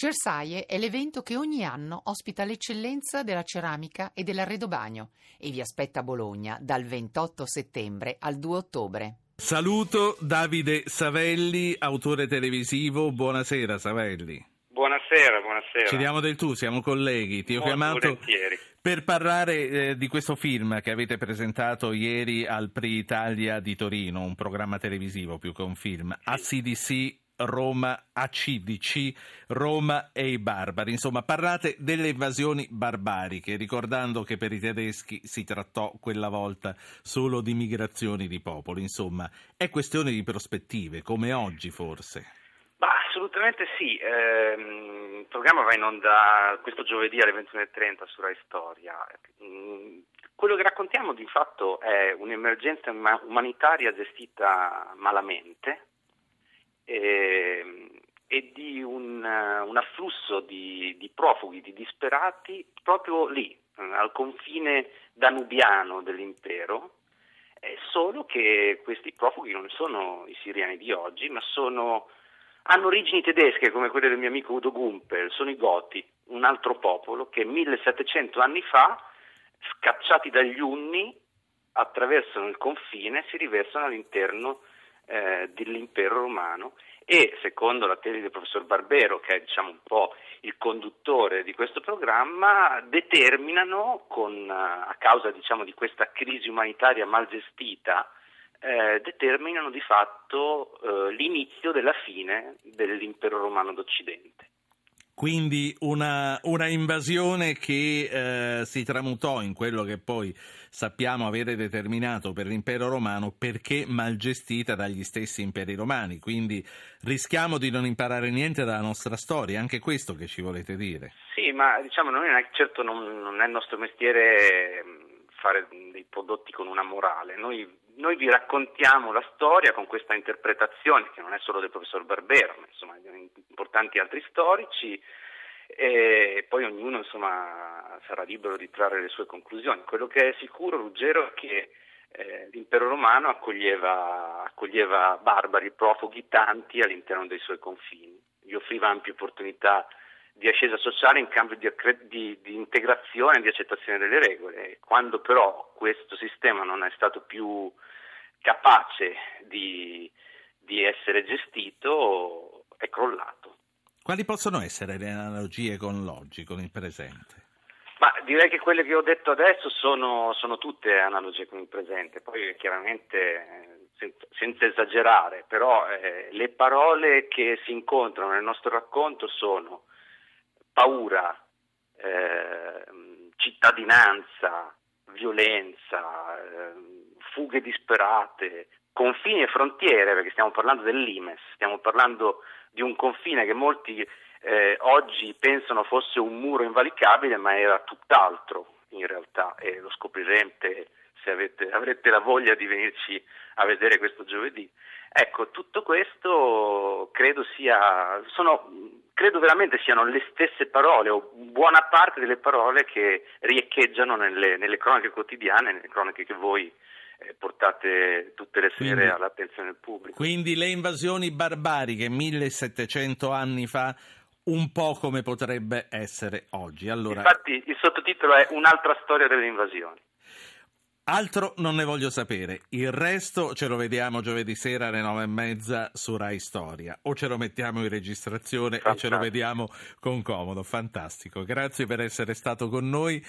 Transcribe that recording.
Cersaie è l'evento che ogni anno ospita l'eccellenza della ceramica e dell'arredobagno e vi aspetta a Bologna dal 28 settembre al 2 ottobre. Saluto Davide Savelli, autore televisivo. Buonasera Savelli. Buonasera, buonasera. Ci diamo del tu, siamo colleghi. Ti ho Molto chiamato volentieri. per parlare eh, di questo film che avete presentato ieri al Pri Italia di Torino, un programma televisivo più che un film. ACDC Roma, ACDC, Roma e i barbari. Insomma, parlate delle invasioni barbariche, ricordando che per i tedeschi si trattò quella volta solo di migrazioni di popoli. Insomma, è questione di prospettive, come oggi forse. Ma assolutamente sì, Ehm, il programma va in onda questo giovedì alle 21.30 su Rai Storia. Mm, Quello che raccontiamo di fatto è un'emergenza uma- umanitaria gestita malamente ehm, e di un, eh, un afflusso di, di profughi, di disperati proprio lì, eh, al confine danubiano dell'impero, eh, solo che questi profughi non sono i siriani di oggi, ma sono, hanno origini tedesche come quelle del mio amico Udo Gumpel, sono i Goti, un altro popolo che 1700 anni fa, scacciati dagli Unni, attraversano il confine e si riversano all'interno eh, dell'impero romano e secondo la tesi del professor Barbero, che è diciamo, un po' il conduttore di questo programma, determinano, con, eh, a causa diciamo, di questa crisi umanitaria mal gestita, eh, determinano di fatto eh, l'inizio della fine dell'impero romano d'Occidente. Quindi una, una invasione che eh, si tramutò in quello che poi sappiamo avere determinato per l'impero romano perché mal gestita dagli stessi imperi romani. Quindi rischiamo di non imparare niente dalla nostra storia, anche questo che ci volete dire. Sì, ma diciamo, noi non è- certo non, non è il nostro mestiere mh, fare dei prodotti con una morale. Noi, noi vi raccontiamo la storia con questa interpretazione, che non è solo del professor Barbero, ma insomma di importanti altri storici, e poi ognuno insomma, sarà libero di trarre le sue conclusioni. Quello che è sicuro, Ruggero, è che eh, l'impero romano accoglieva, accoglieva barbari, profughi, tanti all'interno dei suoi confini, gli offriva ampie opportunità di ascesa sociale in cambio di, di- di integrazione e di accettazione delle regole. Quando però questo sistema non è stato più capace di, di essere gestito, è crollato. Quali possono essere le analogie con l'oggi, con il presente? Ma direi che quelle che ho detto adesso sono, sono tutte analogie con il presente, poi chiaramente eh, sen- senza esagerare, però eh, le parole che si incontrano nel nostro racconto sono paura, ehm, cittadinanza, violenza, ehm, fughe disperate, confini e frontiere, perché stiamo parlando dell'Imes, stiamo parlando di un confine che molti eh, oggi pensano fosse un muro invalicabile, ma era tutt'altro in realtà e lo scoprirete se avete, avrete la voglia di venirci a vedere questo giovedì. Ecco, tutto questo credo sia, sono, credo veramente siano le stesse parole o buona parte delle parole che riecheggiano nelle, nelle cronache quotidiane, nelle cronache che voi portate tutte le sere Quindi- all'attenzione del pubblico. Quindi le invasioni barbariche 1700 anni fa, un po' come potrebbe essere oggi. Allora, Infatti il sottotitolo è Un'altra storia delle invasioni. altro non ne voglio sapere. Il resto ce lo vediamo giovedì sera alle nove e mezza su Rai Storia. O ce lo mettiamo in registrazione e ce lo Fantastico. vediamo con comodo. Fantastico. Grazie per essere stato con noi.